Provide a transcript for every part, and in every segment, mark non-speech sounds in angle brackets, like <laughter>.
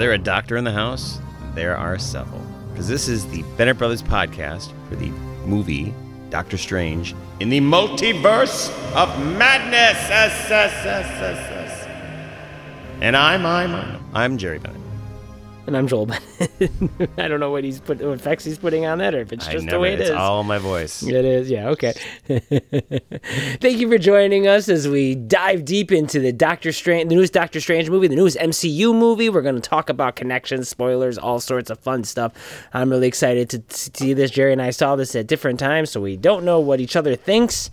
there a doctor in the house? There are several. Because this is the Bennett Brothers podcast for the movie Doctor Strange in the Multiverse of Madness. S, S, S. And I'm, I'm, I'm Jerry Bennett. And I'm Joel Bennett. <laughs> I don't know what he's put, what effects he's putting on that, or if it's just never, the way it it's is. all my voice. It is, yeah, okay. <laughs> Thank you for joining us as we dive deep into the Doctor Strange, the newest Doctor Strange movie, the newest MCU movie. We're going to talk about connections, spoilers, all sorts of fun stuff. I'm really excited to see this. Jerry and I saw this at different times, so we don't know what each other thinks.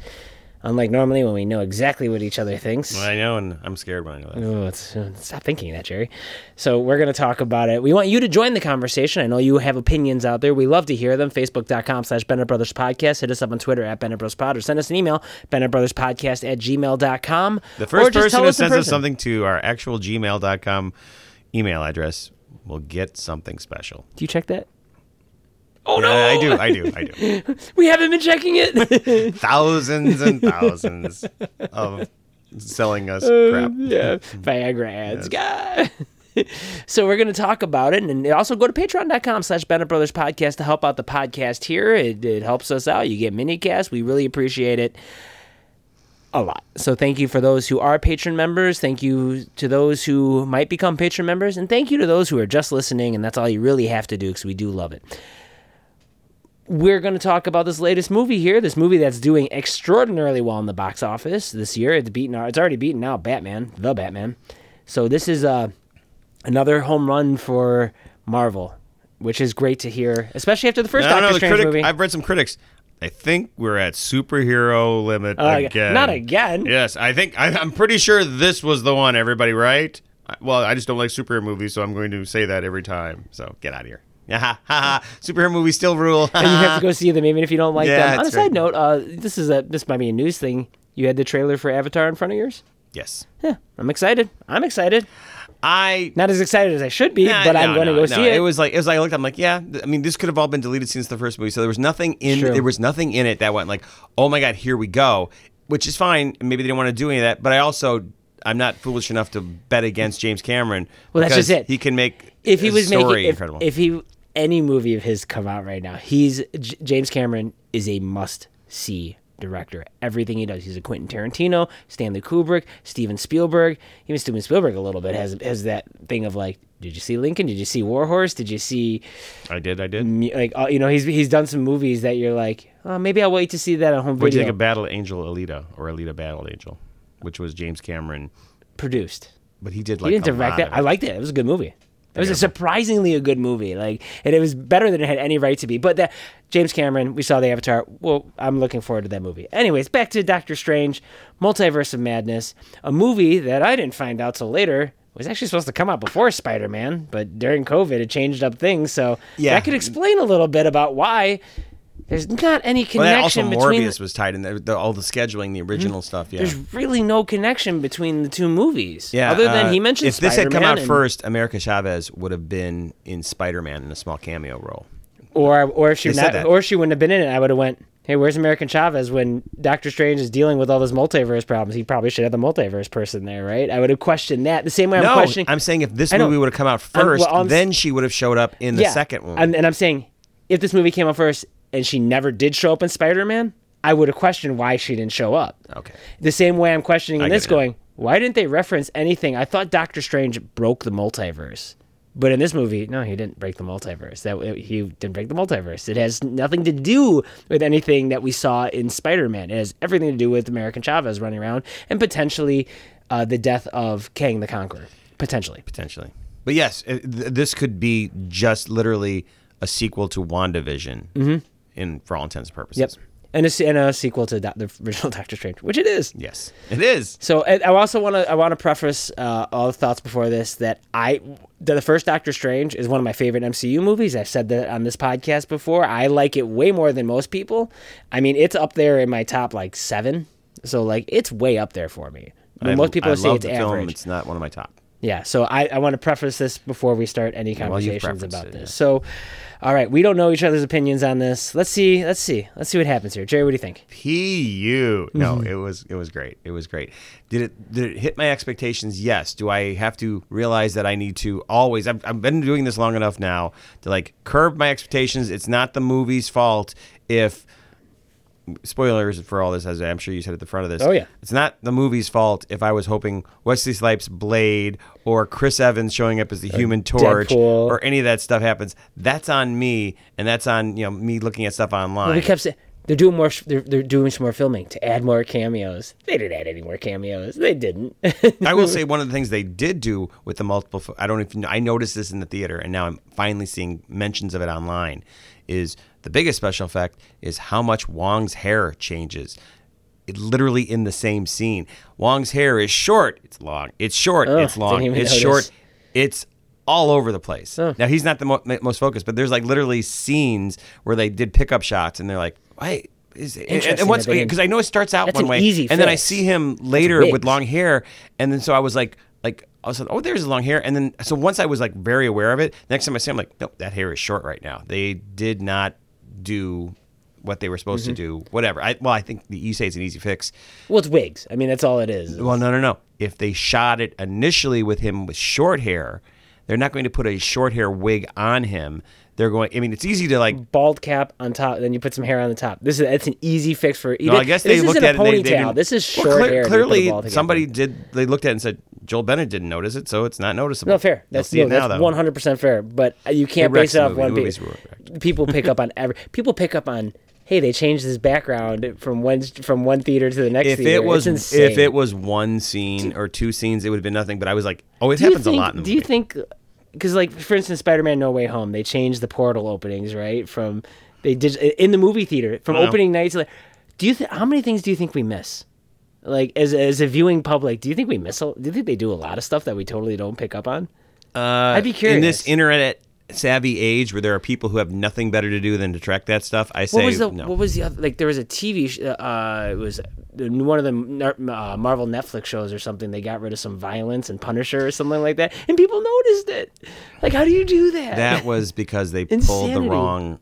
Unlike normally when we know exactly what each other thinks. Well, I know, and I'm scared when I know that. Oh, it's, uh, stop thinking that, Jerry. So we're going to talk about it. We want you to join the conversation. I know you have opinions out there. We love to hear them. Facebook.com slash Bennett Brothers Podcast. Hit us up on Twitter at Bennett Bros Pod or send us an email, Bennett Brothers Podcast at gmail.com. The first person who sends us something to our actual gmail.com email address will get something special. Do you check that? Oh, no. I do, I do, I do. <laughs> We haven't been checking it. <laughs> thousands and thousands of selling us Uh, crap. yeah. <laughs> Viagra ads. God. So we're going to talk about it, and also go to patreon.com slash Bennett Brothers Podcast to help out the podcast here. It, it helps us out. You get mini casts. We really appreciate it a lot. So thank you for those who are patron members. Thank you to those who might become patron members, and thank you to those who are just listening. And that's all you really have to do because we do love it. We're going to talk about this latest movie here. This movie that's doing extraordinarily well in the box office this year. It's beaten. It's already beaten out Batman, the Batman. So this is uh, another home run for Marvel, which is great to hear, especially after the first don't Doctor know. The Strange critic, movie. I've read some critics. I think we're at superhero limit Uh, again. Not again. Yes, I think I, I'm pretty sure this was the one. Everybody, right? Well, I just don't like superhero movies, so I'm going to say that every time. So get out of here. Yeah, <laughs> ha, ha, ha. superhero movies still rule. <laughs> and you have to go see them even if you don't like Yeah, them. On a side right. note, uh, this is a this might be a news thing. You had the trailer for Avatar in front of yours. yes, Yeah, I'm excited. I'm excited. I Not as excited as I should be, Nah, but I'm going to no, go no. see it. It was like it was like I looked. I'm like, yeah. I mean, this could have all been deleted since the first movie. So there was nothing in True. there was nothing in it that went like, oh my god, here we go, which is fine. Maybe they didn't want to do any of that, but I also I'm not foolish enough to bet against James Cameron. Well, that's just it. He can make if he was story making if, incredible. if he any movie of his come out right now, he's J- James Cameron is a must see director. Everything he does, he's a Quentin Tarantino, Stanley Kubrick, Steven Spielberg. Even Steven Spielberg a little bit has has that thing of like, did you see Lincoln? Did you see Warhorse? Did you see I did, I did. like uh, you know he's he's done some movies that you're like, oh, maybe I'll wait to see that on home What do you video. think of Battle Angel Alita or Alita Battle Angel, which was James Cameron, produced. but he did like He didn't direct that. I liked it. It was a good movie. It was a surprisingly a good movie. Like, and it was better than it had any right to be. But that James Cameron, we saw the Avatar. Well, I'm looking forward to that movie. Anyways, back to Doctor Strange, Multiverse of Madness, a movie that I didn't find out till later was actually supposed to come out before Spider Man, but during COVID it changed up things. So Yeah. that could explain a little bit about why there's not any Well, that also connection between. Morbius was tied in there. The, all the scheduling, the original stuff. Yeah. There's really no connection between the two movies. Yeah, Other than uh, he mentioned if this had come out and- first, America Chavez would have been in Spider Man in a small cameo role. or or if she not, or she wouldn't have been in it, I would have went, "Hey, where's America Chavez?" When Doctor Strange is dealing with all those multiverse problems, he probably should have the multiverse person there, right? I would have questioned that the same way I'm no, questioning. I'm saying if this movie would have come out 1st well, then she would have showed up in the yeah, second one. and, and I'm saying if this movie came out first and she never did show up in Spider Man, I would have questioned why she didn't show up. okay. The same way I'm questioning in this, it going, why didn't they reference anything? I thought Doctor Strange broke the multiverse. But in this movie, no, he didn't break the multiverse. That he didn't break the multiverse. It has nothing to do with anything that we saw in Spider-Man. It has everything to do with America Chavez running around and potentially uh, the death of Kang the Conqueror. Potentially. Potentially. But yes, it, th- this could be just literally a sequel to WandaVision in for all intents and purposes. Yep. And a, and a sequel to that, the original <laughs> Doctor Strange, which it is. Yes, it is. So I also want to I want to preface uh, all the thoughts before this that I that the first Doctor Strange is one of my favorite MCU movies. I've said that on this podcast before. I like it way more than most people. I mean, it's up there in my top like seven. So like it's way up there for me. I- most people I say it's the film. average. It's not one of my top. Yeah, so I, I want to preface this before we start any conversations prefaced about it, this. yeah. So, all right, we don't know each other's opinions on this. Let's see, let's see, let's see what happens here. Jerry, what do you think? Pu. No, Mm-hmm. it was it was great. It was great. Did it did it hit my expectations? Yes. Do I have to realize that I need to always? I've, I've been doing this long enough now to like curb my expectations. It's not the movie's fault if spoilers for all this, as I'm sure you said at the front of this. Oh, yeah. it's not the movie's fault if I was hoping Wesley Snipes' Blade or Chris Evans showing up as the Human Torch Deadpool. or any of that stuff happens. That's on me, and that's on you know me looking at stuff online. We kept saying they're doing more. They're, they're doing some more filming to add more cameos. They didn't add any more cameos. They didn't. I will <laughs> say one of the things they did do with the multiple. I don't know if you know, I noticed this in the theater, and now I'm finally seeing mentions of it online. Is the biggest special effect is how much Wong's hair changes. It literally in the same scene. Wong's hair is short. It's long. It's short. It's long. It's notice. short. It's all over the place. Now he's not the mo- most focused, but there's like literally scenes where they did pickup shots, and they're like, "Wait." Is, and, Interesting and what's that they didn't- because I know it starts out That's one way, and then I see him later with long hair, and then so I was like, like I was like, oh, there's long hair, and then so once I was like very aware of it, next time I see, him, I'm like, nope, that hair is short right now. They did not do what they were supposed Mm-hmm. to do. Whatever. I well, I think the, you say it's an easy fix. well, it's wigs. I mean, that's all it is. Well, no, no, no. If they shot it initially with him with short hair, they're not going to put a short hair wig on him. They're going. I mean, it's easy to like. Bald cap on top, then you put some hair on the top. This is it's an easy fix for. No, I guess they this looked at a it. and ponytail. They, they didn't, this is Well, short clear- hair. and you put a Clearly, somebody did. They looked at it and said Joel Bennett didn't notice it, so it's not noticeable. No, fair. That's see it no, that's one hundred percent fair. But you can't base it off one piece. <laughs> People pick up on every. People pick up on. Hey, they changed his background from one from one theater to the next. if theater. it was if it was one scene or two scenes, it would have been nothing. But I was like, oh, it do happens think, a lot in the Do you think? Because like for instance, Spider-Man: No Way Home, they changed the portal openings right from they did in the movie theater from Wow. opening nights. Like, do you think how many things do you think we miss? Like as as a viewing public, do you think we miss? A, do you think they do a lot of stuff that we totally don't pick up on? Uh, I'd be curious in this internet savvy age where there are people who have nothing better to do than to track that stuff, I say What was the no. what was the other, like? There was a TV. Sh- uh, it was one of the uh, Marvel Netflix shows or something. They got rid of some violence and Punisher or something like that, and people noticed it. Like, how do you do that? that was because they <laughs> pulled the wrong.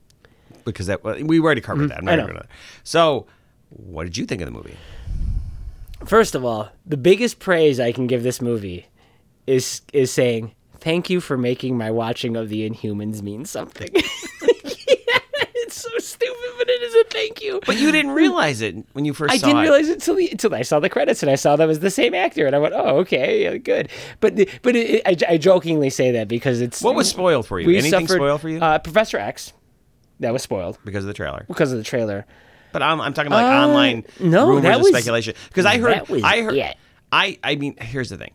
Because that we already covered that. I'm not I know. So, what did you think of the movie? First of all, the biggest praise I can give this movie is is saying thank you for making my watching of the Inhumans mean something. yeah, <laughs> it's so stupid, but it is a thank you. But you didn't realize it when you first I didn't it. realize it until, the, until I saw the credits and I saw that was the same actor and I went, oh, okay, yeah, good. But the- but it, I, I jokingly say that because it's What was spoiled for you? Anything suffered- spoiled for you? Uh, Professor X, that was spoiled because of the trailer. because of the trailer. But I'm, I'm talking about like Uh, online no, rumors that and was- speculation. Because I heard, that was I heard, it. I, I mean, here's the thing.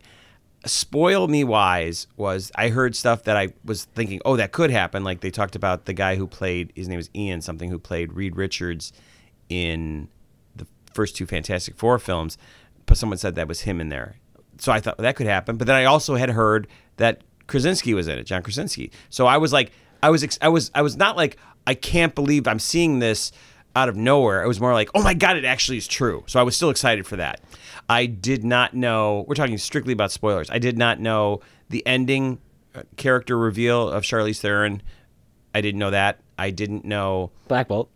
Spoil me wise was I heard stuff that I was thinking, oh, that could happen. Like they talked about the guy who played, his name was Ian something, who played Reed Richards in the first two Fantastic Four films. But someone said that was him in there. So I thought that could happen. But then I also had heard that Krasinski was in it, John Krasinski. So I was like, I was, I was, I was not like, I can't believe I'm seeing this out of nowhere. It was more like, oh my god, it actually is true. So I was still excited for that. I did not know. We're talking strictly about spoilers. I did not know the ending uh, character reveal of Charlize Theron. I didn't know that. I didn't know. Black Bolt.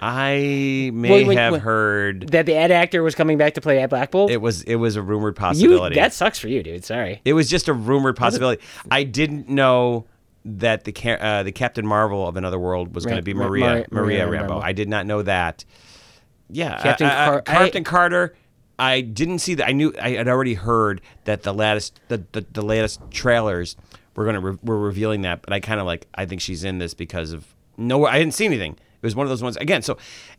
I <laughs> may Wait, wait, have wait. heard that the ad actor was coming back to play at Black Bolt. it was it was a rumored you possibility. that sucks for you, dude. Sorry. It was just a rumored possibility. I didn't know that the uh, the Captain Marvel of another world was going to be Maria Maria- Maria, Maria Rambeau. Rambeau. I did not know that. Yeah, Captain Car- I- Captain Carter. I didn't see that. I knew I had already heard that the latest the, the, the latest trailers were gonna re- were revealing that, but I kind of like I think she's in this because of no. I didn't see anything. It was one of those ones again. So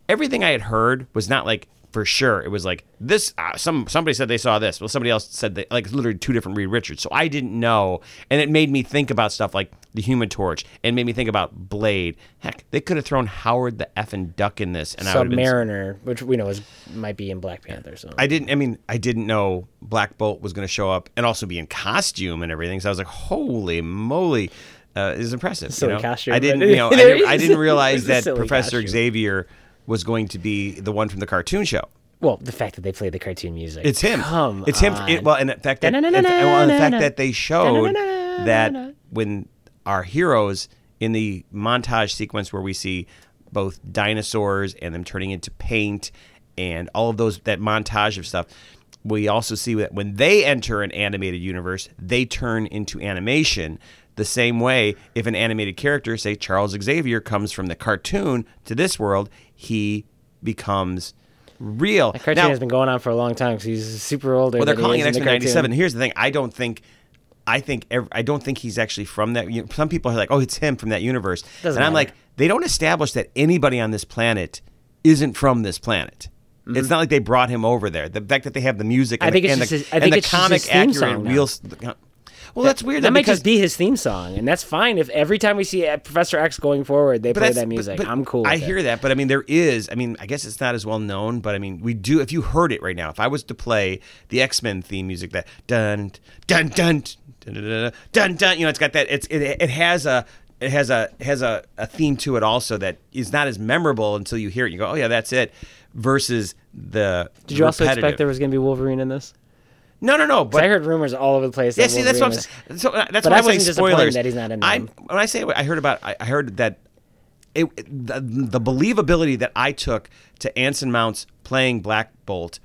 everything I had heard was not like for sure. It was like this. Uh, some somebody said they saw this. Well, somebody else said they like literally two different Reed Richards. So I didn't know, and it made me think about stuff like the Human Torch, and made me think about Blade. Heck, they could have thrown Howard the effing Duck in this, and have been. Submariner, which we know is might be in Black Panther. So I didn't. I mean, I didn't know Black Bolt was going to show up and also be in costume and everything. So I was like, "Holy moly!" Uh, is impressive. you know? costume, I didn't. You know, I <laughs> didn't, I didn't realize that Professor costume. Xavier was going to be the one from the cartoon show. Well, the fact that they play the cartoon music. It's him. Come it's him. It, well, and the fact that well, and the fact that they showed that when our heroes in the montage sequence where we see both dinosaurs and them turning into paint and all of those that montage of stuff, we also see that when they enter an animated universe, they turn into animation. The same way, if an animated character, say Charles Xavier, comes from the cartoon to this world, he becomes real. That cartoon Now- has been going on for a long time because he's super old. well, they're calling it X Men '97. Here's the thing: I don't think, I think, I don't think he's actually from that. You know, some people are like, "Oh, it's him from that universe," Doesn't and I'm like, they don't establish that anybody on this planet isn't from this planet. It's not like they brought him over there. The fact that they have the music, Mm-hmm. I and, think the, it's and, just the, his- I think the it's just comic accurate real. Well, that's weird. That might because, just be his theme song, and that's fine if every time we see Professor X going forward, they play that music. but I'm cool. I with it. hear that, but I mean, there is. I mean, I guess it's not as well known, but I mean, we do. If you heard it right now, if I was to play the X Men theme music, that dun dun dun dun dun dun dun, dun you know, it's got that. It's it, it has a. It has a has a, a theme to it also that is not as memorable until you hear it. You go, oh yeah, that's it. Versus the Did you also expect there was going to be Wolverine in this? No, no, no. But I heard rumors all over the place. yeah, that see, that's what I'm saying. So uh, that's But why I wasn't disappointed spoilers. that he's not in I when I say I heard about, I I heard that it the, the believability that I took to Anson Mount's playing Black Bolt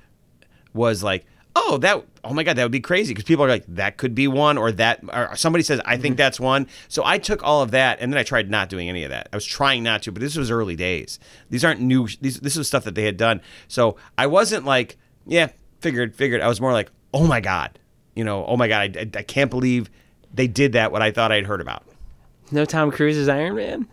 was like, oh, that, oh my god, that would be crazy because people are like, that could be one, or that, or somebody says, I Mm-hmm. think that's one. So I took all of that, and then I tried not doing any of that. I was trying not to, but this was early days. These aren't new. These this was stuff that they had done. So I wasn't like, yeah, figured, figured. I was more like, oh my god, you know, oh my god, I, I, I can't believe they did that. What I thought I'd heard about. No Tom Cruise as Iron Man.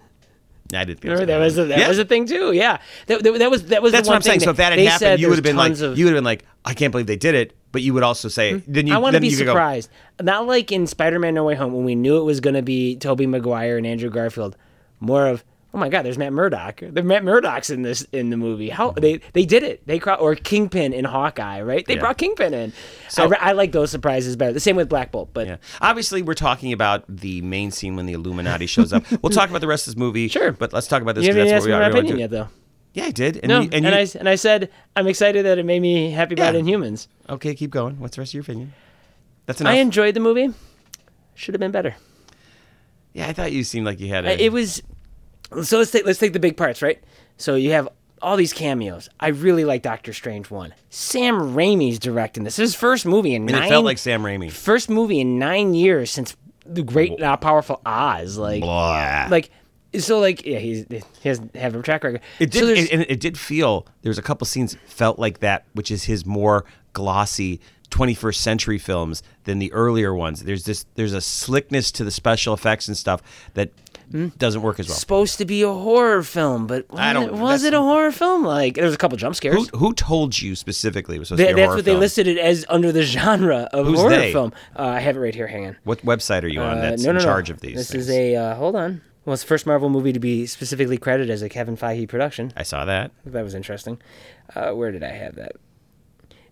I did. feel Remember that was a, that Yeah. was a thing too. Yeah, that, that, that was that was That's the one what I'm saying. So if that had happened, you would have been like, of- you would have been like, I can't believe they did it. But you would also say, hmm. then you. I want to be could go, surprised. Not like in Spider-Man: No Way Home when we knew it was going to be Tobey Maguire and Andrew Garfield. More of, oh my God, there's Matt Murdock. The Matt Murdock's in this in the movie. How they they did it? They cro- or Kingpin in Hawkeye, right? They Yeah. brought Kingpin in. So- I, I like those surprises better. The same with Black Bolt, but Yeah. Obviously, we're talking about the main scene when the Illuminati shows up. We'll talk about the rest of this movie. Sure. But let's talk about this you haven't that's asked what me we my are. opinion yet, though. Yeah, I did. And No, you, and, and, you, I and I said I'm excited that it made me happy about Yeah. Inhumans. okay, keep going. What's the rest of your opinion? That's enough. I enjoyed the movie. Should have been better. yeah, I thought you seemed like you had a. It was so let's take let's take the big parts, right? So you have all these cameos. I really like Doctor Strange one. Sam Raimi's directing this. His first movie in and nine. it felt like Sam Raimi. first movie in nine years since the great, uh, powerful Oz. Like, Blah. like so, like yeah, he's he has have a track record. It did, there's- it, and it did feel. There was a couple scenes felt like that, which is his more glossy 21st century films than the earlier ones. There's this. There's a slickness to the special effects and stuff that? Doesn't work as well. supposed to be a horror film, but was, I don't- was it a horror film? Like there was a couple jump scares. Who, who told you specifically it was supposed to be a that's horror what they film? listed it as under the genre of Who's horror they? film. Uh, I have it right here. Hang on. What website are you on Uh, that's in charge of these? This things? is a uh, hold on. Well, it's the first Marvel movie to be specifically credited as a Kevin Feige production. I saw that. That was interesting. Uh, where did I have that?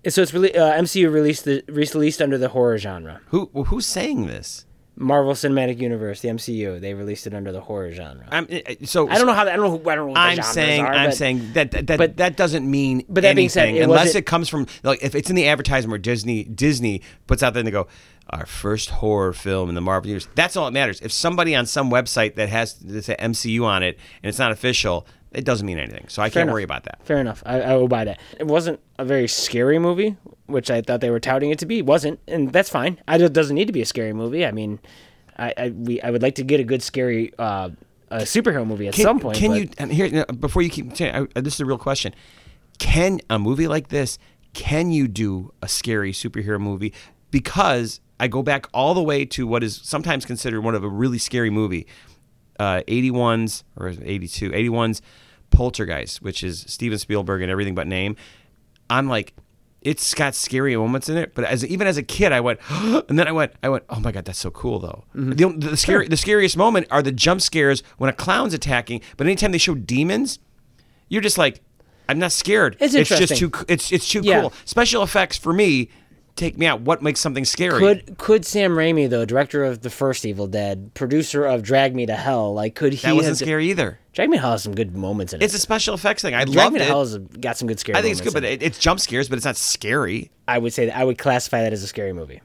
So it's really uh, MCU released the released under the horror genre. Who who's saying this? Marvel Cinematic Universe, the MCU, they released it under the horror genre. I'm eh, eh, so. I don't know how. I don't know. Who, I don't know. What I'm saying. are, I'm but- saying that that that, but- that doesn't mean. but that being said, unless it comes from like if it's in the advertisement where Disney Disney puts out there and they go, our first horror film in the Marvel universe. That's all that matters. If somebody on some website that has this MCU on it and it's not official, it doesn't mean anything. So I can't enough. worry about that. Fair enough. I, I will buy that. It wasn't a very scary movie, which I thought they were touting it to be. Wasn't, and that's fine. I, it doesn't need to be a scary movie. I mean, I I, we, I would like to get a good scary uh, a superhero movie at Can, some point. can but you and here now, before you keep? I, this is a real question. Can a movie like this? Can you do a scary superhero movie? Because I go back all the way to what is sometimes considered one of a really scary movie, uh, 81's or 82, 81's Poltergeist, which is Steven Spielberg and everything but name. I'm like, it's got scary moments in it, but as even as a kid, I went, <gasps> and then I went, I went, oh my god, that's so cool though. Mm-hmm. The, the scary, the scariest moment are the jump scares when a clown's attacking. But anytime they show demons, you're just like, I'm not scared. It's it's just too. It's it's too Yeah. cool. Special effects for me take me out. What makes something scary? Could could Sam Raimi, though, director of the first Evil Dead, producer of Drag Me to Hell, like could he that wasn't scary either. Drag Me to Hell has some good moments in it. It's a special effects thing. I Drag loved Me to it. Hell has got some good scary I think it's good, but it, it's jump scares, but it's not scary. I would say that I would classify that as a scary movie.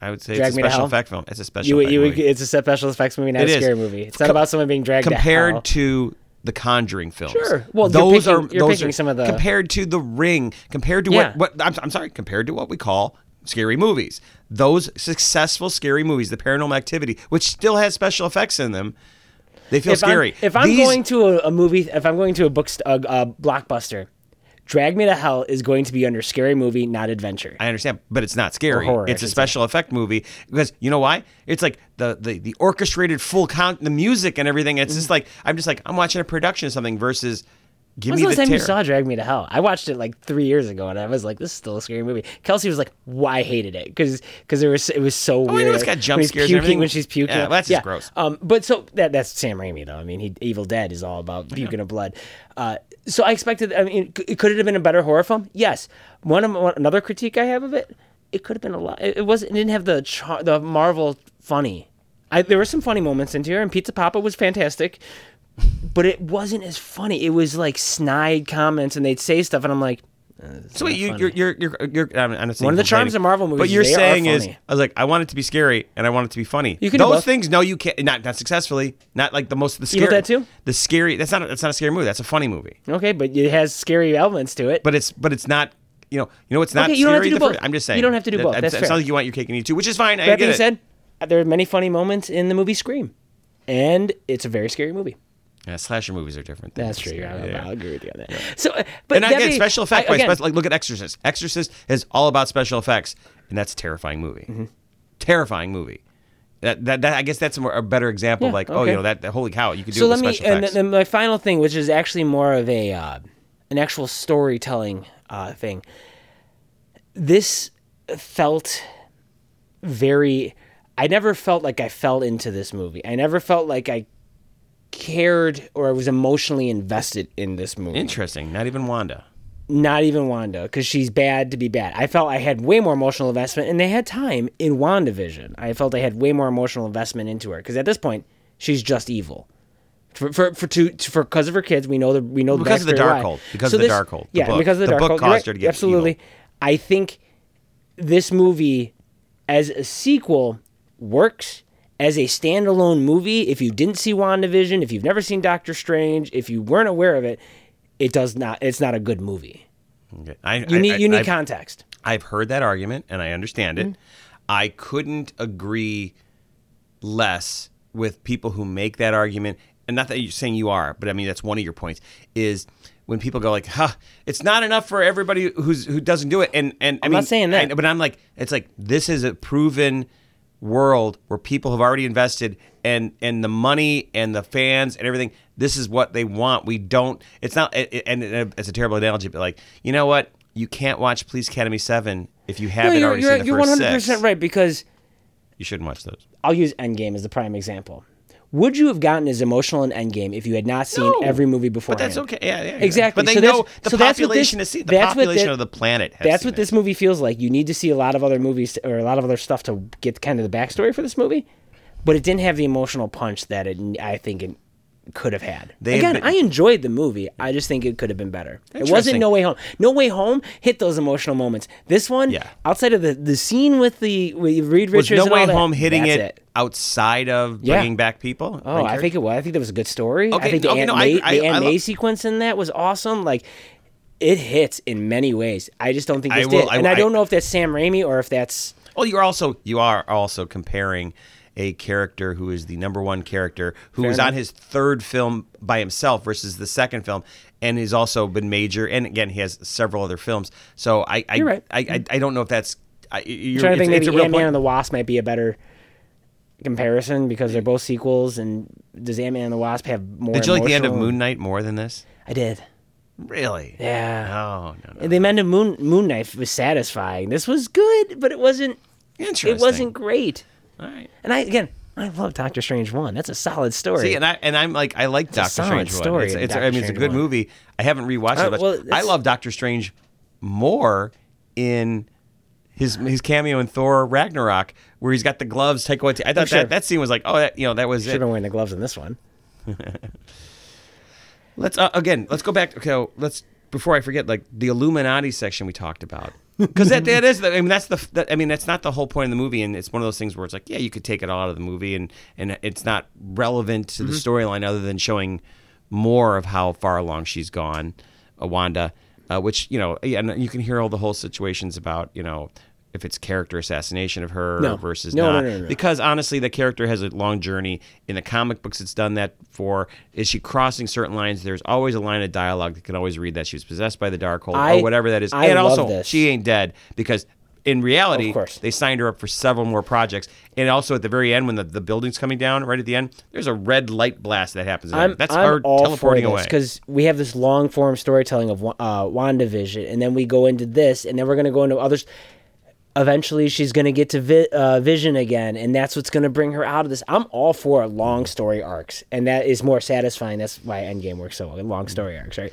I would say Drag it's a Me to special Hell? effect film. It's a special You, effect you, movie. it's a special effects movie, not It a is. scary movie. It's not Com- about someone being dragged to compared hell. to the Conjuring films. Sure. Well, you're those picking- are you're those picking are, some of the- compared to the Ring, compared to Yeah. what what I'm, I'm sorry, compared to what we call scary movies. Those successful scary movies, the Paranormal Activity, which still has special effects in them, they feel if scary. I'm, if I'm These- going to a, a movie, if I'm going to a book, a, a blockbuster, Drag Me to Hell is going to be under scary movie, not adventure. I understand, but it's not scary. horror, it's a should say. special effect movie because you know why? It's like the, the the orchestrated full count, the music and everything. It's mm-hmm. just like I'm just like I'm watching a production of something versus give When's me the last time you saw Drag Me to Hell? I watched it like three years ago, and I was like, "This is still a scary movie." Kelsey was like, "Why I hated it?" Because because it was it was so I weird. know it's got jump when scares puking, everything. when she's puking. Yeah, well, that's just gross. Um, but so that that's Sam Raimi though. I mean, he Evil Dead is all about puking of blood. Uh, so I expected. I mean, could it have been a better horror film? Yes. One of one, another critique I have of it, it could have been a lot. It, it wasn't. It didn't have the char- the Marvel funny. I, there were some funny moments in here, and Pizza Poppa was fantastic but it wasn't as funny. It was like snide comments, and they'd say stuff, and I'm like, So wait, you, you're you're you're you're. I'm, I'm not saying One of the charms of Marvel movies But you're they are saying is. I was like, I want it to be scary and I want it to be funny. You can do Those both. things, no, you can't. Not not successfully. Not like the most of the scary. Evil Dead too? The scary. That's not. That's not a scary movie. That's a funny movie. okay, but it has scary elements to it. But it's but it's not. You know. You know. It's not. Okay, you don't have to do both. first- I'm just saying. You don't have to do That- both. That, That's that fair. sounds like you want your cake and eat it too, which is fine. I that get being it. said, there are many funny moments in the movie Scream, and it's a very scary movie. Yeah, slasher movies are different. than That's true. I, yeah. I'll agree with you on that. So, uh, but and again, being- special effects. I- wise, again, special- like look at Exorcist. Exorcist is all about special effects, and that's a terrifying movie. Mm-hmm. Terrifying movie. That, that, that I guess that's a, more, a better example. of Yeah, like, oh, you know that, that holy cow, you could do so it let me, and my final thing, which is actually more of a uh, an actual storytelling uh, thing. This felt very. I never felt like I fell into this movie. I never felt like I cared or I was emotionally invested in this movie. Interesting. Not even Wanda. Not even Wanda, because she's bad to be bad. I felt I had way more emotional investment, and they had time in WandaVision. I felt I had way more emotional investment into her, because at this point, she's just evil. For for for to, to for because of her kids, we know the we know the Because of the why. Darkhold. Because So of the this- Darkhold. The Yeah, book. because of the, The book Darkhold. You're caused right. her to get absolutely. evil. I think this movie, as a sequel, works as a standalone movie. If you didn't see WandaVision, if you've never seen Doctor Strange, if you weren't aware of it, it does not. It's not a good movie. Okay. I, You I- need I- you need I've- context. I've heard that argument and I understand it. Mm-hmm. I couldn't agree less with people who make that argument. And not that you're saying you are, but I mean that's one of your points. Is when people go like, "Huh, it's not enough for everybody who's who doesn't do it." And and I I'm mean, not saying that. I- but I'm like, it's like this is a proven world where people have already invested and and the money and the fans and everything this is what they want. We don't it's not and it's a terrible analogy but like you know what? You can't watch police academy 7 if you haven't No, you're already you're, seen the you're first 100 six percent right because you shouldn't watch those. I'll use Endgame as the prime example. Would you have gotten as emotional in Endgame if you had not seen No, every movie before? but that's okay yeah, yeah Exactly. but they So know the so population this- seen the population of the planet has That's what it. this movie feels like. You need to see a lot of other movies or a lot of other stuff to get kind of the backstory for this movie, but it didn't have the emotional punch that it I think it could have had. They've Again, been- I enjoyed the movie. I just think it could have been better. It wasn't No Way Home. No Way Home hit those emotional moments. This one, Yeah. outside of the the scene with the with Reed was Richards no and all way that, home hitting that's it, outside of Yeah. bringing back people Oh, I think it was. I think that was a good story. Okay, I think the okay, Aunt no, I- May, I- the I Aunt lo- May sequence in that was awesome. Like, it hits in many ways. I just don't think I this will- did, I- and I, I- don't know if that's Sam Raimi or if that's Well, you're also you are also comparing a character who is the number one character who Fair was on his third film by himself versus the second film, and he's also been major. And again, he has several other films. So I I right. I, I, I don't know if that's. I, you're, trying to think it's, maybe real Ant Man point. and the Wasp might be a better comparison because they're both sequels. And does Ant Man and the Wasp have more? Did you like the end of Moon Knight more than this? I did. Really? Yeah. Oh no no. The end of Moon Moon Knight was satisfying. This was good, but it wasn't. Interesting. It wasn't great. All right. And I again, I love Doctor Strange one. That's a solid story. See, and I and I'm like I like a Doctor Strange one. story It's, it's Doctor I mean it's a good one. movie. I haven't rewatched Uh, it, well, I love Doctor Strange more in his his cameo in Thor Ragnarok, where he's got the gloves. Take away. I thought sure. that that scene was like, oh, that, you know, that was Should have been wearing the gloves in this one. <laughs> Let's uh, again. Let's go back. Okay, let's before I forget, like the Illuminati section we talked about. Because that, that is, the, I mean, that's the, that, I mean, that's not the whole point of the movie, and it's one of those things where it's like, yeah, you could take it all out of the movie, and and it's not relevant to the storyline other than showing more of how far along she's gone, uh, Wanda, uh, which you know, yeah, and you can hear all the whole situations about you know if it's character assassination of her No. versus No, no, not, no, because honestly, the character has a long journey. In the comic books, it's done that for. Is she crossing certain lines? There's always a line of dialogue that can always read that she was possessed by the Darkhold I- or whatever that is. I and love also, this. she ain't dead because in reality, Of course. they signed her up for several more projects. And also at the very end, when the, the building's coming down, right at the end, there's a red light blast that happens. I'm, That's I'm her all teleporting for away. because we have this long form storytelling of uh, WandaVision, and then we go into this, and then we're going to go into others. Eventually, she's going to get to vi- uh, Vision again, and that's what's going to bring her out of this. I'm all for long story arcs, and that is more satisfying. That's why Endgame works so well. Long story arcs, right?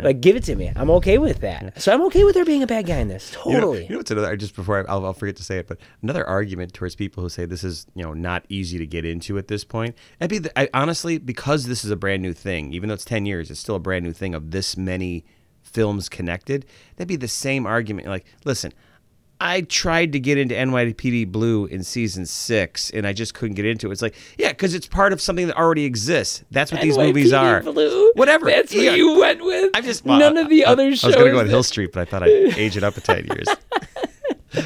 Like, give it to me. I'm okay with that. So I'm okay with her being a bad guy in this. You know- Totally. You know, what's another? Just before I, I'll, I'll forget to say it, but another argument towards people who say this is you know not easy to get into at this point. I'd be the, I, honestly because this is a brand new thing, even though it's ten years, it's still a brand new thing of this many films connected. That'd be the same argument. Like, listen. I tried to get into NYPD Blue in season six, and I just couldn't get into it. It's like, yeah, because it's part of something that already exists. That's what these movies NYPD are. Blue. Whatever. That's Yeah. what you went with. I'm just well, none of the I- other I, shows. I was going to go with Hill Street, but I thought I'd age it up a ten years. <laughs>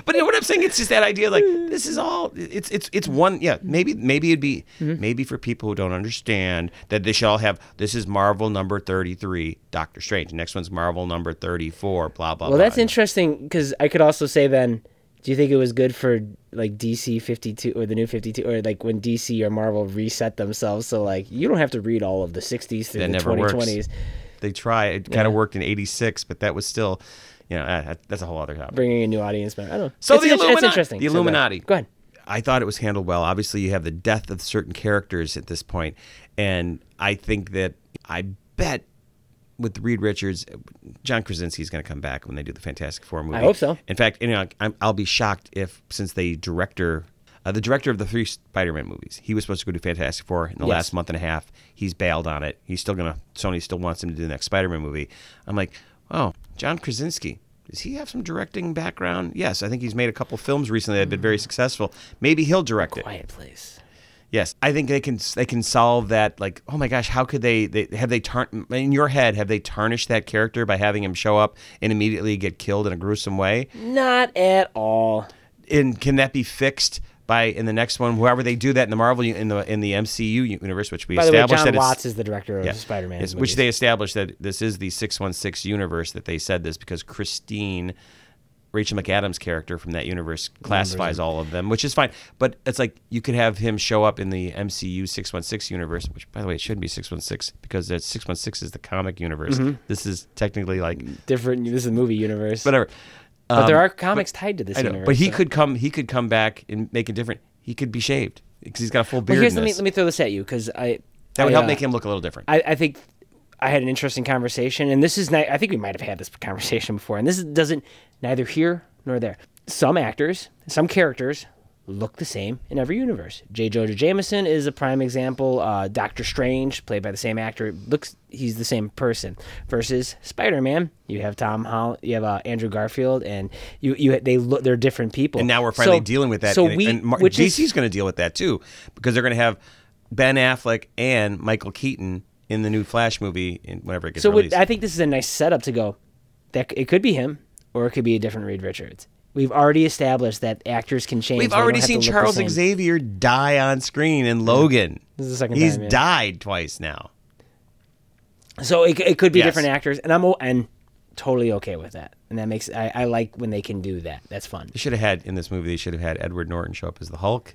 but you know what I'm saying? It's just that idea. Like <laughs> this is all. It's it's it's one. Yeah, maybe maybe it'd be Mm-hmm. maybe for people who don't understand that they should all have. This is Marvel number thirty three, Doctor Strange. Next one's Marvel number thirty four. Blah blah. Well, blah. that's interesting because I could also say then, do you think it was good for like DC 52 or the new 52 or like when DC or Marvel reset themselves? So like you don't have to read all of the 60s through That the never works. 2020s, They try. It kind of worked in '86, but that was still, you know, uh, that's a whole other topic. bringing a new audience member. I don't know. So it's, the it's- it's Illuminati- interesting. the So go ahead. Illuminati. Go ahead. I thought it was handled well. Obviously, you have the death of certain characters at this point, and I think that I bet with Reed Richards, John Krasinski is going to come back when they do the Fantastic Four movie. I hope so. In fact, you know, I'm, I'll be shocked if since the director. Uh, the director of the three Spider-Man movies, he was supposed to go do Fantastic Four in the Yes. last month and a half. He's bailed on it. He's still gonna. Sony still wants him to do the next Spider-Man movie. I'm like, oh, John Krasinski. Does he have some directing background? Yes, I think he's made a couple films recently that have been very successful. Maybe he'll direct it. Quiet place. Yes, I think they can they can solve that. Like, oh my gosh, how could they? they have they tar- in your head? Have they tarnished that character by having him show up and immediately get killed in a gruesome way? Not at all. And can that be fixed by in the next one? Whoever they do that in the Marvel in the in the MCU universe, which we By the way, established John that Watts is the director of yeah, Spider-Man. yes, which they established that this is the 616 universe that they said this because Christine Rachel McAdams character from that universe classifies all of them, which is fine. But it's like you could have him show up in the MCU 616 universe, which by the way it shouldn't be 616 because 616 is the comic universe. Mm-hmm. This is technically like different. This is the movie universe. whatever. But there Um, are comics tied to this I know, universe. but he so- could come. He could come back and make it different. He could be shaved because he's got a full Well, beard. here's in let me let me throw this at you because I that would I, help uh, make him look a little different. I, I think I had an interesting conversation, and this is ni- I think we might have had this <laughs> conversation before, and this is, doesn't neither here nor there. Some actors, some characters look the same in every universe. J. Jonah Jameson is a prime example. Uh, Doctor Strange, played by the same actor, looks he's the same person. Versus Spider Man, you have Tom Holland, you have uh, Andrew Garfield, and you you they look they're different people. And now we're finally So- dealing with that. So and, we, and Mar- which DC's is going to deal with that too, because they're going to have Ben Affleck and Michael Keaton in the new Flash movie, in whenever it gets So released. I think this is a nice setup to go. That it could be him, or it could be a different Reed Richards. We've already established that actors can change. We've already seen Charles. Xavier die on screen in Logan. This is the second He's time, yeah. died twice now. So it, it could be Yes. different actors, and I'm and totally okay with that. And that makes I, I like when they can do that. That's fun. They should have had in this movie. They should have had Edward Norton show up as the Hulk,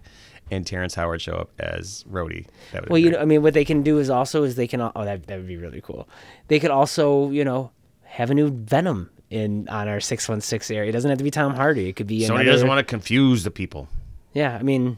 and Terrence Howard show up as Rhodey. That Well, you know, I mean, what they can do is also is they can. Oh, that that would be really cool. They could also, you know, have a new Venom in on our six one six area. It doesn't have to be Tom Hardy. It could be Sony another. doesn't want to confuse the people. Yeah, I mean,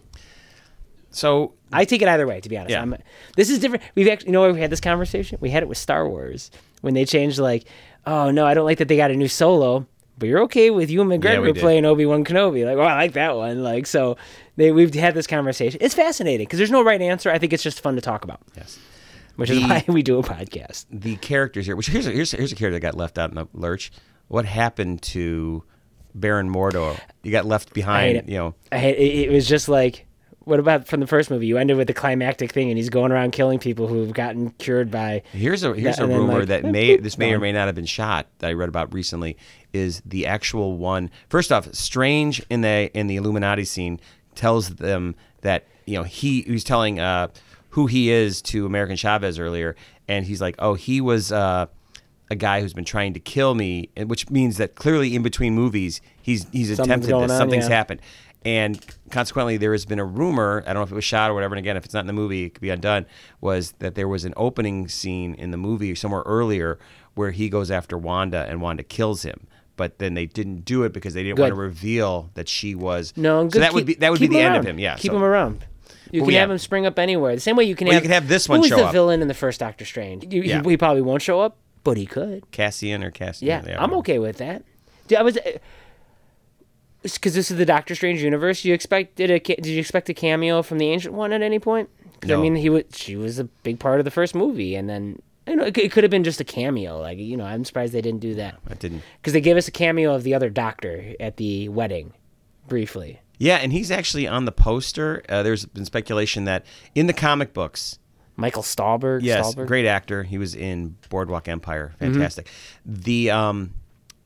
So I take it either way, to be honest. Yeah. I'm, this is different. We've actually, you know, where we had this conversation. We had it with Star Wars when they changed, like, oh no, I don't like that they got a new Solo, but you're okay with Ewan McGregor we did. playing Obi Wan Kenobi. Like, oh, I like that one. Like, so they we've had this conversation. It's fascinating because there's no right answer. I think it's just fun to talk about, Yes. which is why <laughs> we do a podcast. The characters here, which here's a, here's a, here's a character that got left out in the lurch. What happened to Baron Mordo? You got left behind. it. You know, I it, it was just like, what about from the first movie? You ended with the climactic thing, and he's going around killing people who've gotten cured by. Here's a here's Yeah, a rumor like, that may this may or may not have been shot that I read about recently is the actual one. First off, Strange in the in the Illuminati scene tells them that you know he he's telling uh, who he is to America Chavez earlier, and he's like, oh, he was. Uh, a guy who's been trying to kill me, which means that clearly in between movies he's he's Something's attempted this. on, Something's yeah. happened, and consequently there has been a rumor. I don't know if it was shot or whatever. And again, if it's not in the movie, it could be undone. Was that there was an opening scene in the movie somewhere earlier where he goes after Wanda and Wanda kills him. But then they didn't do it because they didn't want to reveal that she was. No, so good. that would be that would be keep the end of him. Yeah, keep so- him around. You Well, can yeah. have him spring up anywhere. The same way you can Well, you have. could have this who one was the up. villain in the first Doctor Strange? You, he- Yeah. he, probably won't show up, but he could. Cassian or Cassian. Yeah, I'm whatever. okay with that. Dude, I was because this is the Doctor Strange universe. You expected a did you expect a cameo from the Ancient One at any point? 'Cause, I mean, he was she was a big part of the first movie, and then you know it, could- it could have been just a cameo. Like you know, I'm surprised they didn't do that I didn't. because they gave us a cameo of the other Doctor at the wedding, briefly. Yeah, and he's actually on the poster. Uh, there's been speculation that in the comic books, Michael Stuhlbarg. Yes, Stuhlbarg? great actor. He was in Boardwalk Empire. Mm-hmm. Fantastic. The um,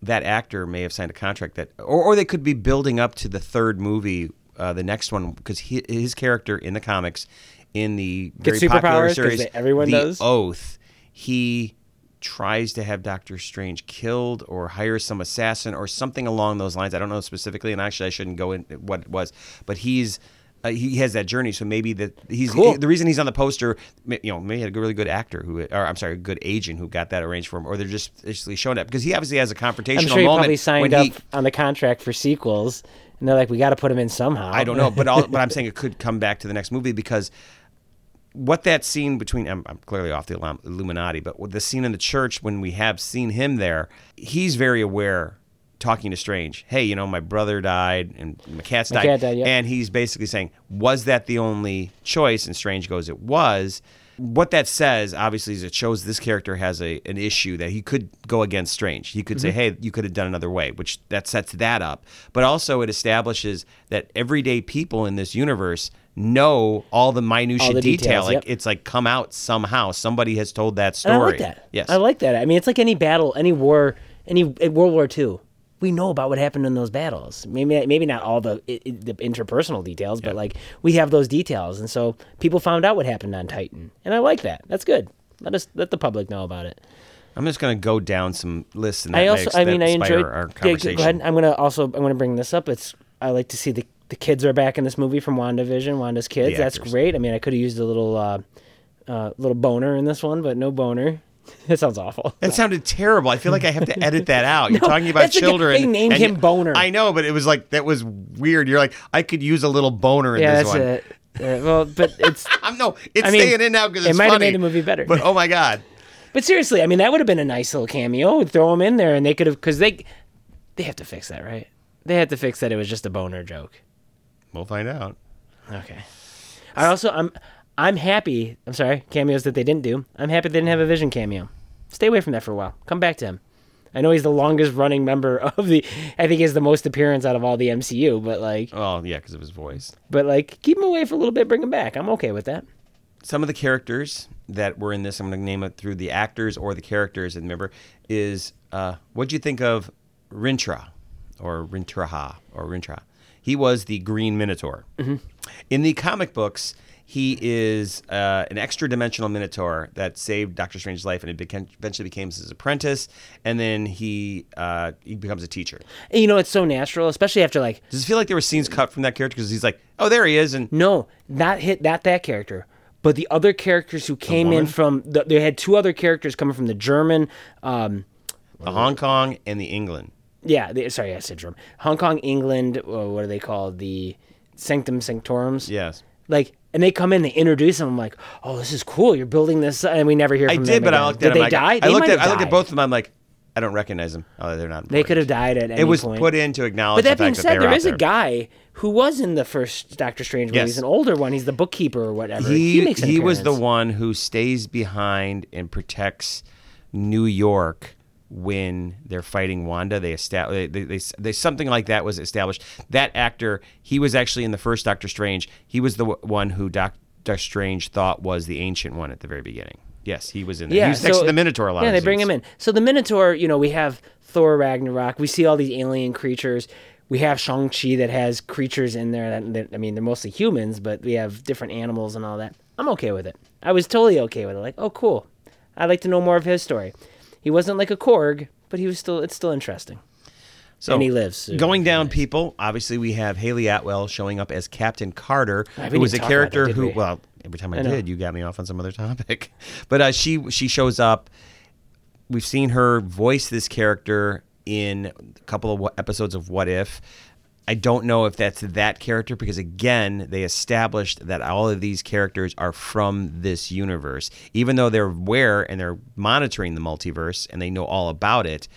that actor may have signed a contract that, or, or they could be building up to the third movie, uh, the next one, because his character in the comics, in the very popular series, they- everyone the does? Oath, he tries to have Doctor Strange killed or hires some assassin or something along those lines. I don't know specifically, and actually I shouldn't go in what it was, but he's. Uh, he has that journey, so maybe that he's Cool. the reason he's on the poster. You know, maybe he had a good- really good actor who, or I'm sorry, a good agent who got that arranged for him, or they're just basically showing up because he obviously has a confrontational I'm sure he probably signed up he- on the contract for sequels, and they're like, we got to put him in somehow. I don't know, but all, <laughs> but I'm saying it could come back to the next movie because what that scene between I'm, I'm clearly off the Illuminati, but the scene in the church when we have seen him there, he's very aware. Talking to Strange, hey, you know, my brother died and my cat's My died, cat died, yeah. and he's basically saying, was that the only choice? And Strange goes, it was. What that says, obviously, is it shows this character has a an issue that he could go against Strange. He could Mm-hmm. say, "Hey, you could have done another way," which that sets that up. But also, it establishes that everyday people in this universe know all the minutia All the detail. details, like yep. it's like come out somehow. Somebody has told that And story. I like that. Yes, I like that. I mean, it's like any battle, any war, any World War II. We know about what happened in those battles. Maybe maybe not all the the interpersonal details, but like we have those details, and so people found out what happened on Titan, and I like that. That's good. Let us let the public know about it. I'm just going to go down some lists and that I also, makes, I mean, I enjoyed. our Yeah, conversation. go ahead. I'm gonna also I'm gonna bring this up. It's I like to see the the kids are back in this movie from WandaVision. Wanda's kids. The That's actors. great. I mean, I could have used a little uh, uh, little boner in this one, but no boner. <laughs> That sounds awful. That sounded terrible. I feel like I have to edit that out. You're <laughs> No, talking about that's like children. they named him Boner. I know, but it was like that was weird. You're like, I could use a little boner in yeah, this that's one. it. Uh, well, but it's <laughs> I'm no, it's I mean, staying in now because it might have made the movie better. But oh my god, but seriously, I mean, that would have been a nice little cameo. Throw him in there, and they could have because they they have to fix that, right? They have to fix that it was just a boner joke. we'll find out. Okay. I also I'm I'm happy. I'm sorry, cameos that they didn't do. I'm happy they didn't have a Vision cameo. Stay away from that for a while. Come back to him. I know he's the longest running member <laughs> of the. I think he has the most appearance out of all the MCU. But like, Oh yeah, because of his voice. but like, keep him away for a little bit. Bring him back. I'm okay with that. Some of the characters that were in this, I'm going to name it through the actors or the characters. And remember, is uh, what'd you think of Rintrah or Rintraha or Rintrah? He was the Green Minotaur. Mm-hmm. In the comic books, he is uh, an extra dimensional Minotaur that saved Doctor Strange's life, and eventually became his apprentice. And then he uh, he becomes a teacher. And, you know, it's so natural, especially after like, Does it feel like there were scenes cut from that character? Because he's like, oh, there he is, and no, not hit not that character, but the other characters who came in from. The, they had two other characters coming from the German. Um, the Hong Kong and the England. yeah, the, sorry, I said German. Hong Kong, England. uh, what are they called? The Sanctum Sanctorums. Yes. like and they come in they introduce them i'm like oh this is cool you're building this and we never hear I from did, them but I again. looked did at him they like, die I looked at I looked at both of them. I'm like, I don't recognize them. Oh, they're not. They could have died at any It was point. put in to acknowledge. but that the being fact said, that they were there is out a guy who was in the first Doctor Strange movie. Yes. He's an older one. He's the bookkeeper or whatever. He makes an he was the appearance. one who stays behind and protects New York when they're fighting Wanda. They establish they, they, they something like that was established. That actor, he was actually in the first Doctor Strange. He was the w- one who Doctor Strange thought was the ancient one at the very beginning. Yes, he was in there. Yeah, he was next so- to the Minotaur a lot. Yeah, they bring him in. So the Minotaur, you know, we have Thor Ragnarok. We see all these alien creatures. We have Shang Chi that has creatures in there. That, that I mean, they're mostly humans, but we have different animals and all that. I'm okay with it. I was totally okay with it. Like, oh, cool. I'd like to know more of his story. He wasn't like a Korg, but he was still. It's still interesting. So and he lives, so- Going down, people. Obviously, we have Hayley Atwell showing up as Captain Carter, who was a didn't talk about character who. we? Well, every time I, know. did, you got me off on some other topic. <laughs> But uh, she she shows up. We've seen her voice this character in a couple of episodes of What If. I don't know if that's that character because again, they established that all of these characters are from this universe. Even though they're aware and they're monitoring the multiverse and they know all about it,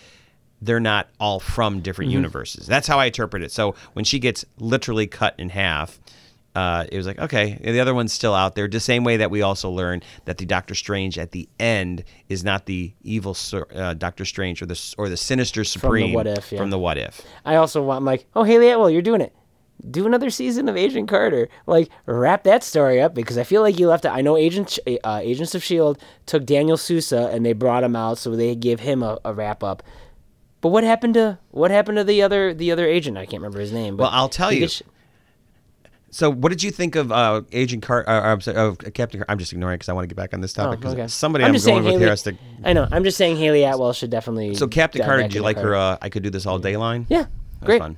they're not all from different Mm-hmm. universes. That's how I interpret it. So when she gets literally cut in half, uh, it was like, okay, the other one's still out there. The same way that we also learned that the Doctor Strange at the end is not the evil uh, Doctor Strange or the or the Sinister Supreme from the What If, yeah. from the What If. I also want. I'm like, oh, Hayley Atwell, you're doing it. Do another season of Agent Carter. Like, wrap that story up because I feel like you left it. I know Agent uh, Agents of Shield took Daniel Sousa and they brought him out, so they give him a, a wrap up. But what happened to what happened to the other the other agent? I can't remember his name. But Well, I'll tell you. So, what did you think of uh, Agent Carter? Uh, I'm sorry, of Captain Carter? I'm just ignoring because I want to get back on this oh, topic. 'cause okay. Somebody I'm I'm, just going saying with Hayley, here has to. I know. I'm just saying Hayley Atwell should definitely. So, Captain dive Carter, back did you into like her? Uh, I could do this all day line. Yeah, That was great. fun.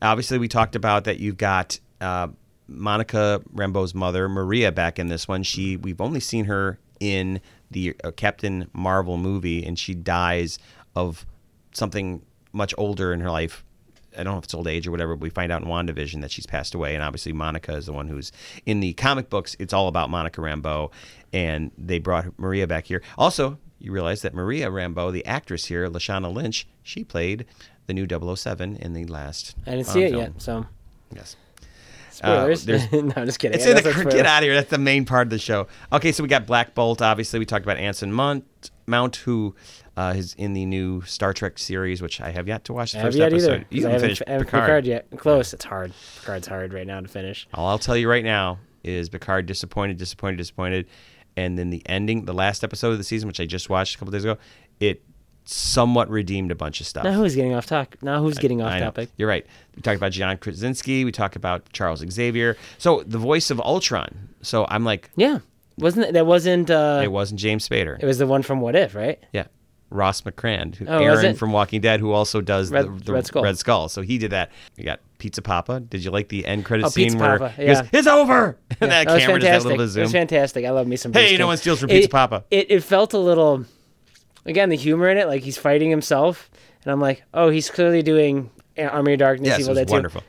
Obviously, we talked about that. You've got uh, Monica Rambeau's mother, Maria, back in this one. She we've only seen her in the uh, Captain Marvel movie, and she dies of something much older in her life. I don't know if it's old age or whatever. But we find out in WandaVision that she's passed away, and obviously Monica is the one who's in the comic books. It's all about Monica Rambeau, and they brought Maria back here. Also, you realize that Maria Rambeau, the actress here, Lashana Lynch, she played the new 007 in the last. I didn't see it film. yet. So Yes. spoilers. Uh, there's- <laughs> no, I'm just kidding. It's in the, get out of here. That's the main part of the show. Okay, so we got Black Bolt. Obviously, we talked about Anson Mount, Mount who uh, is in the new Star Trek series, which I have yet to watch the I first yet episode. either. You I haven't haven't, finished haven't Picard. Picard yet. Close. It's hard. Picard's hard right now to finish. All I'll tell you right now is Picard disappointed, disappointed, disappointed, and then the ending, the last episode of the season, which I just watched a couple days ago, it somewhat redeemed a bunch of stuff. Now who's getting off topic? Now who's getting off topic? You're right. We talked about John Krasinski. We talked about Charles Xavier. So the voice of Ultron. So I'm like, Yeah, wasn't it? That wasn't. uh it wasn't James Spader. It was the one from What If, right? Yeah. Ross Marquand, who, Oh, Aaron from Walking Dead, who also does Red- the, the Red Skull. Red Skull. So he did that. You got Pizza Poppa. Did you like the end credit Oh, scene Pizza where Papa, he goes, yeah. "It's over"? <laughs> and that That camera does that fantastic. little It zoom. was fantastic. I love me some. Hey, no one steals from It- Pizza Poppa. It, it felt a little, again, the humor in it, like he's fighting himself, and I'm like, oh, he's clearly doing Army of Darkness, yes, it Evil was Dead 2. wonderful.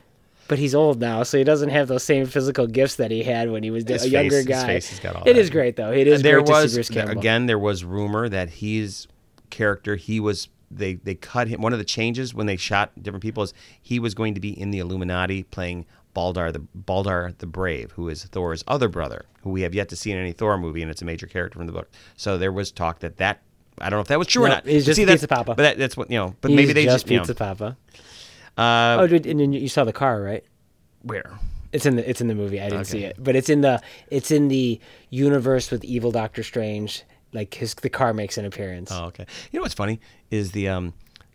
But he's old now, so he doesn't have those same physical gifts that he had when he was His a younger face- his guy. face has got all It is great though. It is there great was to see Bruce there- Campbell. again there was rumor that his character he was they they cut him one of the changes when they shot different people is he was going to be in the illuminati playing Balder the Balder the brave who is thor's other brother who we have yet to see in any thor movie and it's a major character from the book so there was talk that that I don't know if that was true or not. he's just see, that's- Pizza Poppa. But that, that's what you know. But He's maybe they just just, you Pizza know, Papa. Uh, Oh, dude, and then you saw the car, right? where It's in the it's in the movie. I didn't Okay. see it, but it's in the it's in the universe with evil Doctor Strange. Like his the car makes an appearance. Oh, okay. You know what's funny is the um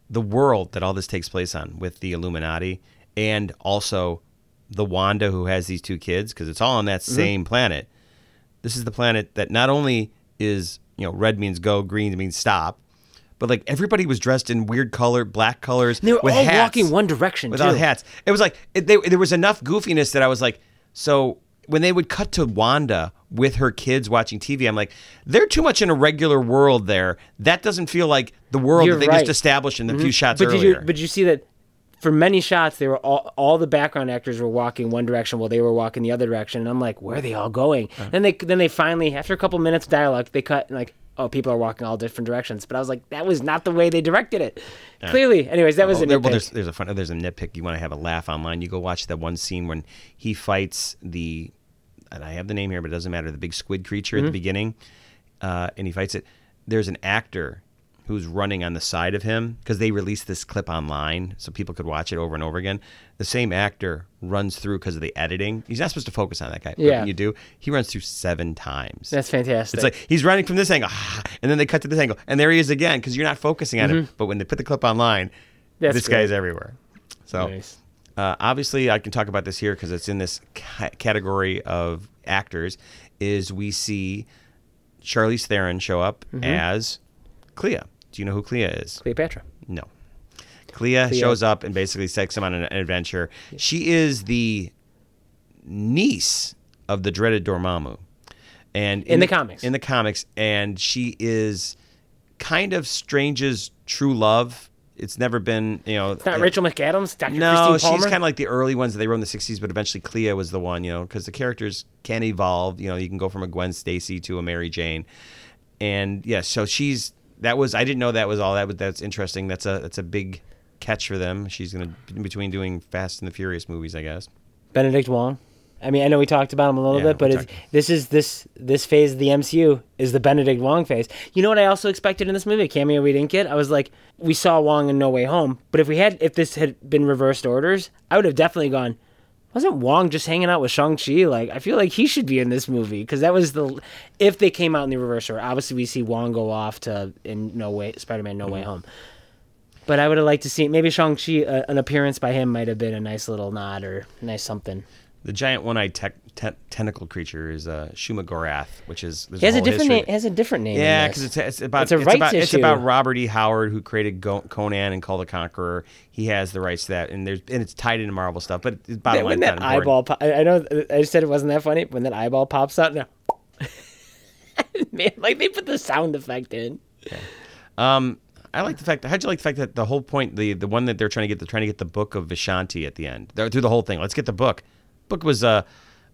the world that all this takes place on with the Illuminati and also the Wanda who has these two kids because it's all on that Mm-hmm. same planet. This is the planet that not only is you know red means go, green means stop, but like everybody was dressed in weird color, black colors. they were with all hats, walking one direction without too. hats. It was like it, they, there was enough goofiness that I was like, so when they would cut to Wanda with her kids watching TV, I'm like, they're too much in a regular world there. That doesn't feel like the world You're that they right. just established in the few shots But did you but you see that for many shots they were all all the background actors were walking one direction while they were walking the other direction. And I'm like, where are they all going? Uh-huh. And they then they finally after a couple minutes of dialogue they cut and like oh, people are walking all different directions. But I was like, that was not the way they directed it. Clearly, anyways, that was Oh, a there- well, there's there's a fun there's a nitpick. You want to have a laugh online? You go watch that one scene when he fights the, and I have the name here, but it doesn't matter. The big squid creature Mm-hmm. at the beginning, uh, and he fights it. There's an actor who's running on the side of him because they released this clip online so people could watch it over and over again. The same actor runs through because of the editing. He's not supposed to focus on that guy. Yeah. you do, he runs through seven times. That's fantastic. It's like he's running from this angle, <laughs> and then they cut to this angle, and there he is again because you're not focusing on him. But when they put the clip online, Mm-hmm. That's this great. guy is everywhere. So Nice. uh, obviously, I can talk about this here because it's in this ca- category of actors. Is we see Charlize Theron show up Mm-hmm. as Clea. Do you know who Clea is? Cleopatra. No. Clea, Clea. shows up and basically takes him on an, an adventure. She is the niece of the dreaded Dormammu. And In the comics. In the comics. And she is kind of Strange's true love. It's never been, you know. It's not Rachel McAdams, Dr. No, she's kind of like the early ones that they wrote in the 60s, but eventually Clea was the one, you know, because the characters can evolve. You know, you can go from a Gwen Stacy to a Mary Jane. And yeah, so she's that was I didn't know that was all that, but that's interesting. That's a that's a big catch for them. She's gonna in between doing Fast and the Furious movies, I guess. Benedict Wong. I mean, I know we talked about him a little Yeah, bit, but it's, this is this this phase of the MCU is the Benedict Wong phase. You know what I also expected in this movie? A cameo we didn't get. I was like, we saw Wong in No Way Home, but if we had if this had been reversed orders, I would have definitely gone. Wasn't Wong just hanging out with Shang Chi? Like, I feel like he should be in this movie because that was the if they came out in the reverse order. Obviously, we see Wong go off to in No Way Spider Man No Way Mm-hmm. Home. But I would have liked to see maybe Shang Chi. Uh, an appearance by him might have been a nice little nod or nice something. The giant one-eyed tec- te- tentacle creature is uh, Shuma Gorath, which is He has a whole different history. name. Has a different name. Yeah, because it's, it's about It's a it's, rights about it's about Robert E. Howard who created Go- Conan and Kull the Conqueror. He has the rights to that, and there's and it's tied into Marvel stuff. But it's bottom That- line, when that eyeball, po- I know I just said it wasn't that funny. When that eyeball pops out, now, <laughs> man, like they put the sound effect in. Um, I like the fact. How'd you like the fact that the whole point, the the one that they're trying to get, they're trying to get the book of Vishanti at the end. They're, through the whole thing, let's get the book. Book was uh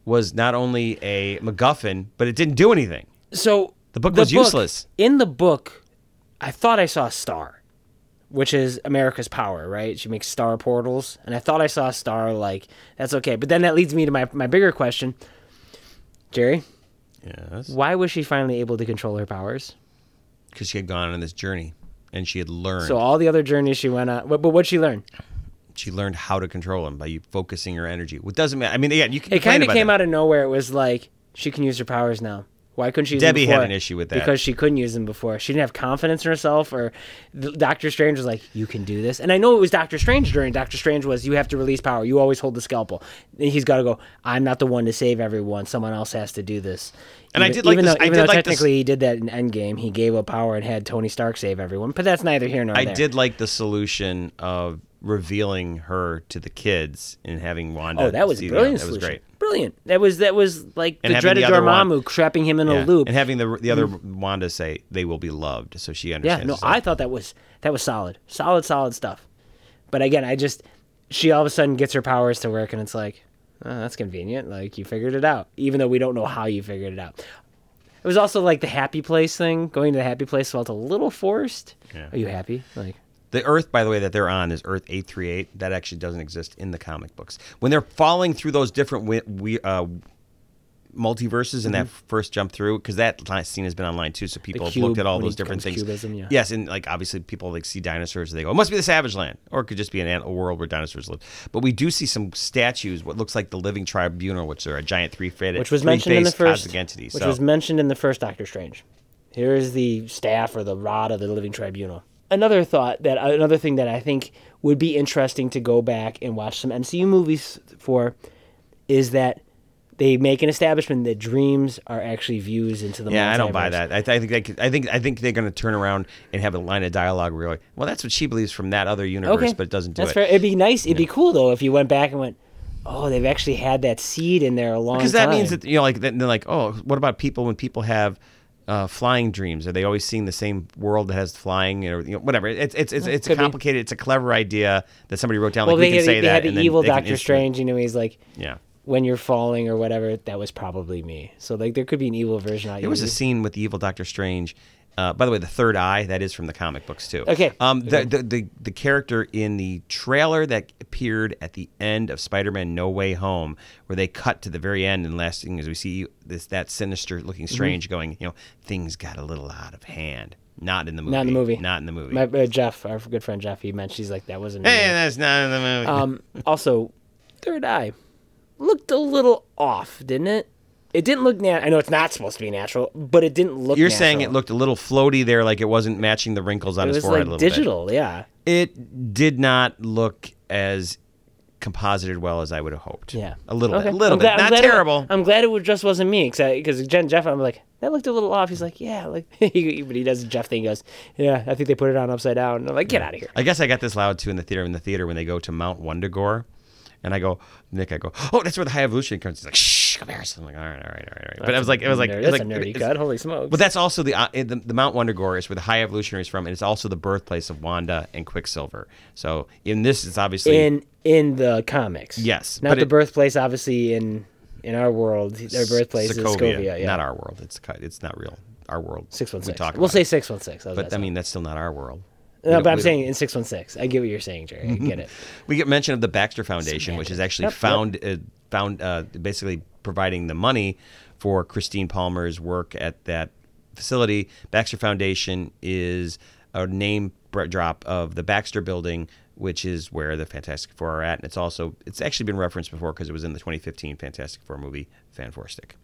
was not only a MacGuffin, but it didn't do anything. So The book was useless. In the book, I thought I saw a star, which is America's power, right? She makes star portals, and I thought I saw a star. Like that's okay, but then that leads me to my my bigger question, Jerry. Yes, Why was she finally able to control her powers? because she had gone on this journey and she had learned. So all the other journeys she went on, but, but what'd she learn? She learned how to control him by you focusing her energy. What doesn't matter. I mean, yeah, you can. It kind of came that. out of nowhere. It was like she can use her powers now. Why couldn't she? Use Debbie them had before? an issue with that. because she couldn't use them before. She didn't have confidence in herself, or Doctor Strange was like, "You can do this." And I know it was Doctor Strange during Doctor Strange was, "You have to release power. You always hold the scalpel." And he's got to go. I'm not the one to save everyone. Someone else has to do this. And I did like even this- though, I even did though like this- technically he did that in Endgame. He gave up power and had Tony Stark save everyone. But that's neither here nor I there. I did like the solution of revealing her to the kids and having Wanda. Oh, that was a see them. brilliant That was great. Brilliant. That was that was like And the dreaded the Dormammu trapping him in Yeah. a loop. and having the the other mm-hmm. Wanda say they will be loved, so she understands. Yeah, no, I thought that was that was solid, solid, solid stuff. But again, I just she all of a sudden gets her powers to work, and it's like, oh, that's convenient. Like you figured it out, even though we don't know how you figured it out. It was also like the happy place thing. Going to the happy place felt a little forced. Yeah. Are you happy? Like The Earth, by the way, that they're on is Earth 838. That actually doesn't exist in the comic books. When they're falling through those different we, we, uh, multiverses in that first jump through, because that scene has been online too, so people have looked at all those different things. cubism, yeah. Yes, and like obviously people like see dinosaurs, they go, it must be the Savage Land, or it could just be an ant- a world where dinosaurs live. But we do see some statues, what looks like the Living Tribunal, which are a giant three-faced, which was mentioned in the three-faced first, cosmic entity. which so was mentioned in the first Doctor Strange. Here is the staff or the rod of the Living Tribunal. Another thought that uh, another thing that I think would be interesting to go back and watch some MCU movies for is that they make an establishment that dreams are actually views into the Yeah, I don't buy that. I, th- I think they could, I think I think they're going to turn around and have a line of dialogue where you're like, well, that's what she believes from that other universe, Okay, but it doesn't do That's it. fair. It'd be nice. It'd be cool though if you went back and went, oh, they've actually had that seed in there a long Because time. that means that you know, like then they're like, oh, what about people when people have uh, flying dreams? Are they always seeing the same world that has flying or you know, whatever? It's it's it's, it's Could be. complicated. It's a clever idea that somebody wrote down. well, like we they, can had, say they that. had and the evil Doctor Strange. You know, he's like. Yeah. when you're falling or whatever, that was probably me. So like there could be an evil version. There was a scene with the evil Doctor Strange Uh, by the way, the third eye that is from the comic books too. Okay. Um, the, the the the character in the trailer that appeared at the end of Spider-Man: No Way Home, where they cut to the very end, and last thing is we see this that sinister looking Mm-hmm. strange going, you know, things got a little out of hand. Not in the movie. Not in the movie. Not in the movie. My uh, Jeff, our good friend Jeff, he mentioned he's like that wasn't. hey, real." that's not in the movie. Um, also, third eye looked a little off, didn't it? It didn't look nat. I know it's not supposed to be natural, but it didn't look. You're saying it looked a little floaty there, like it wasn't matching the wrinkles on It his forehead like a little bit. digital, yeah, It did not look as composited well as I would have hoped. yeah. a little Okay. bit, a little I'm bit, glad- I'm not it- terrible. I'm glad it just wasn't me, because Jen Jeff, I'm like that looked a little off. He's like, yeah, like, <laughs> but he does the Jeff thing. He goes, yeah, I think they put it on upside down. And I'm like, get out of here. I guess I got this loud too in the theater. In the theater, when they go to Mount Wundagore, and I go, Nick, I go, oh, that's where the High Evolution comes. He's like, shh, So I'm like, all right, all right, all right, all right. But I was like, it was like, Nerd- it was that's like, a nerdy Holy smokes! But that's also the, uh, the the Mount Wundagore is where the High Evolutionary is from, and it's also the birthplace of Wanda and Quicksilver. So in this, it's obviously in in the comics, Yes, not the it- birthplace. Obviously, in in our world, their birthplace is Sokovia. Yeah, not our world. It's it's not real. Our world. six one We six. We'll say six one six. But I mean, that's still not our world. No, but I'm saying in six one six. I get what you're saying, Jerry. I get it. <laughs> we get mention of the Baxter Foundation, which is actually Yep, yep. found uh, found uh, basically providing the money for Christine Palmer's work at that facility. Baxter Foundation is a name br- drop of the Baxter Building, which is where the Fantastic Four are at, and it's also it's actually been referenced before because it was in the 2015 Fantastic Four movie Fan Four Stick.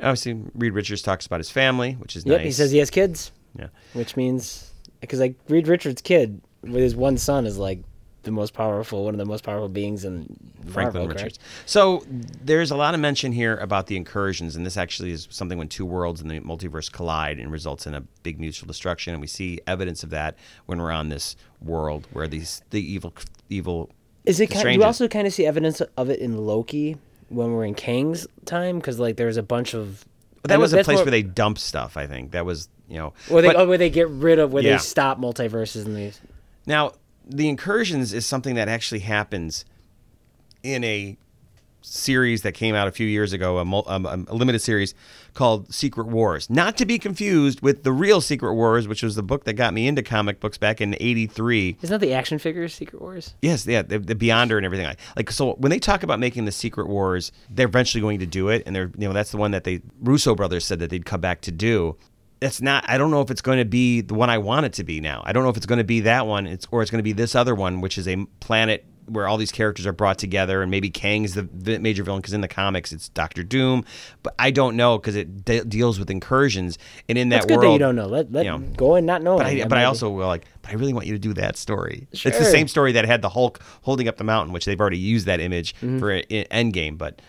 Obviously, Reed Richards talks about his family, which is Yep, nice. he says he has kids, yeah. which means because like Reed Richards' kid with his one son is like the most powerful, one of the most powerful beings in Franklin Marvel, Richards. correct? So there's a lot of mention here about the incursions, and this actually is something when two worlds in the multiverse collide and results in a big mutual destruction. And we see evidence of that when we're on this world where these the evil evil. Is it? Kind, you also kind of see evidence of it in Loki when we're in Kang's time because like there's a bunch of. That was a place more- where they dump stuff. I think that was you know. Where they, but- oh, where they get rid of where Yeah. they stop multiverses and these. Now, the incursions is something that actually happens in a series that came out a few years ago, a, mul- um, um, a limited series called Secret Wars. Not to be confused with the real Secret Wars, which was the book that got me into comic books back in '83. Isn't that the action figures Secret Wars? Yes, yeah, the, the Beyonder and everything like like so. When they talk about making the Secret Wars, they're eventually going to do it, and they're you know that's the one that they Russo brothers said that they'd come back to do. That's not. I don't know if it's going to be the one I want it to be now. I don't know if it's going to be that one, it's or it's going to be this other one, which is a planet where all these characters are brought together, and maybe Kang's the major villain because in the comics it's Doctor Doom, but I don't know because it de- deals with incursions, and in that That's good world that you don't know. Let let you know, go and not know. but I, but I also will like, but I really want you to do that story. Sure. It's the same story that had the Hulk holding up the mountain, which they've already used that image Mm-hmm. for i- Endgame. But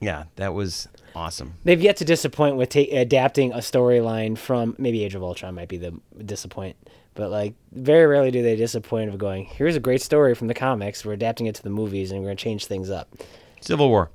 yeah, that was awesome. They've yet to disappoint with ta- adapting a storyline from maybe Age of Ultron might be the disappoint, but like very rarely do they disappoint of going. Here's a great story from the comics. We're adapting it to the movies and we're gonna change things up. Civil War.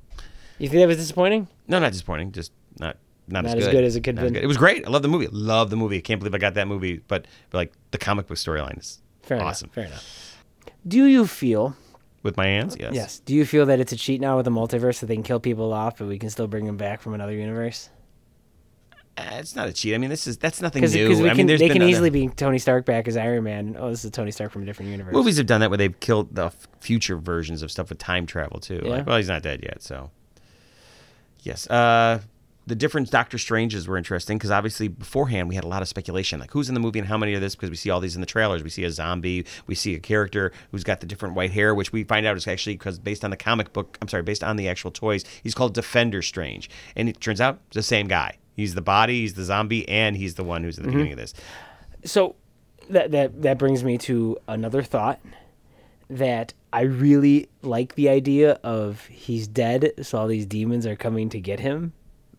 You think that was disappointing? No, not disappointing. Just not not, Not as as good. good as it could as been. good. It was great. I love the movie. Love the movie. I can't believe I got that movie. But, but like the comic book storyline is Fair awesome. enough. Fair enough. Do you feel? With my hands, yes. Yes. Do you feel that it's a cheat now with the multiverse that they can kill people off, but we can still bring them back from another universe? Uh, it's not a cheat. I mean, this is that's nothing Because new. we I mean, there's they can other- easily be Tony Stark back as Iron Man. Oh, this is Tony Stark from a different universe. Movies have done that where they've killed the f- future versions of stuff with time travel too. Yeah. Like, well, he's not dead yet, so yes. Uh, the different Doctor Stranges were interesting because obviously beforehand we had a lot of speculation, like who's in the movie and how many of this, because we see all these in the trailers. We see a zombie, we see a character who's got the different white hair, which we find out is actually because based on the comic book. I'm sorry, based on the actual toys, he's called Defender Strange, and it turns out it's the same guy. He's the body, he's the zombie, and he's the one who's at the mm-hmm. beginning of this. so that that that brings me to another thought that I really like the idea of he's dead, so all these demons are coming to get him,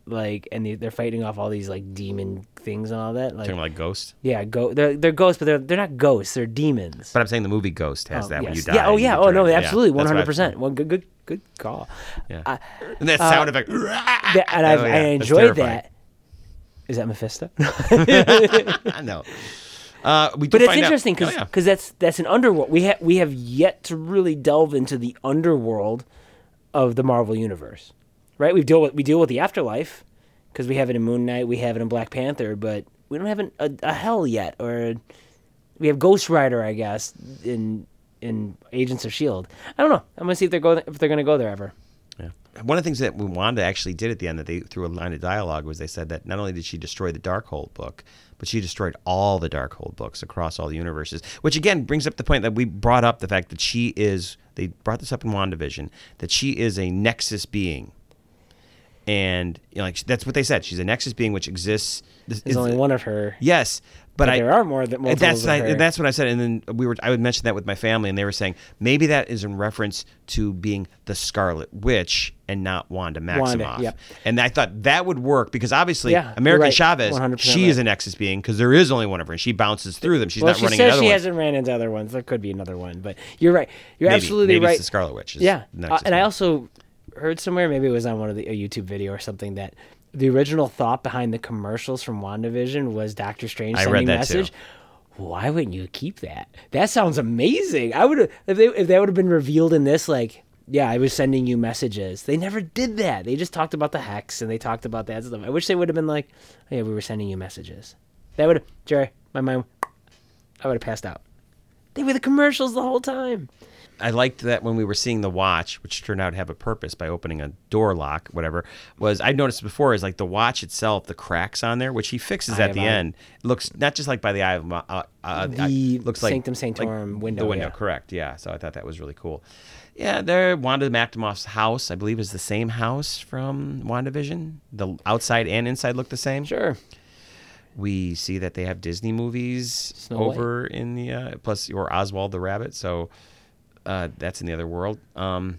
like, and they, they're fighting off all these like demon things and all that. Like, Talking about like Ghost, yeah, go they're they're ghosts, but they're they're not ghosts, they're demons. but I'm saying the movie Ghost has Oh, that when you die. Yeah. Oh yeah. Oh no. Absolutely. One that's what I- hundred percent. Well, good. Good. Good call. Yeah. Uh, And that sound effect. that, and <laughs> I've, Oh, yeah, I enjoyed that. Is that Mephisto? <laughs> I know. Uh, we but it's interesting because Oh, yeah. that's that's an underworld. We have we have yet to really delve into the underworld of the Marvel universe, right? We deal with we deal with the afterlife because we have it in Moon Knight, we have it in Black Panther, but we don't have an, a, a hell yet, or we have Ghost Rider, I guess, in in Agents of Shield. I don't know. I'm gonna see if they're going if they're gonna go there ever. Yeah. One of the things that Wanda actually did at the end that they threw a line of dialogue was they said that not only did she destroy the Darkhold book, but she destroyed all the Darkhold books across all the universes. Which again brings up the point that we brought up the fact that she is they brought this up in WandaVision, that she is a nexus being. And you know, like that's what they said. She's a nexus being which exists. There's only one of her. Yes, but, But I, there are more than and multiples that's of I, her. that's what I said, and then we were I would mention that with my family, and they were saying maybe that is in reference to being the Scarlet Witch and not Wanda Maximoff. yep. And I thought that would work because obviously Yeah, American right. Chavez, 100% she is right. a Nexus being because there is only one of her, and she bounces through them. She's well, not she running says she one. hasn't ran into other ones. There could be another one, but you're right. You're maybe, absolutely maybe right. It's the Scarlet Witch. is Yeah, uh, and I also heard somewhere, maybe it was on one of the a YouTube video or something, that the original thought behind the commercials from WandaVision was Doctor Strange I sending read that too. message. Why wouldn't you keep that? That sounds amazing. I would have if they if that would have been revealed in this like. Yeah, I was sending you messages. They never did that. They just talked about the hex and they talked about that stuff. I wish they would have been like, "Oh, "Yeah, we were sending you messages." That would have, Jerry, my mind, I would have passed out. They were the commercials the whole time. I liked that when we were seeing the watch, which turned out to have a purpose by opening a door lock, whatever, was I noticed before is like the watch itself, the cracks on there, which he fixes Eye at the eye. end, looks not just like by the eye of uh, uh, uh, The looks like Sanctum Sanctorum window, The window, yeah. correct? Yeah. So I thought that was really cool. Yeah, there, Wanda Maximoff's house, I believe, is the same house from WandaVision. The outside and inside look the same. Sure. We see that they have Disney movies Snow White. over in the uh, plus or Oswald the Rabbit, so uh, that's in the other world. Um,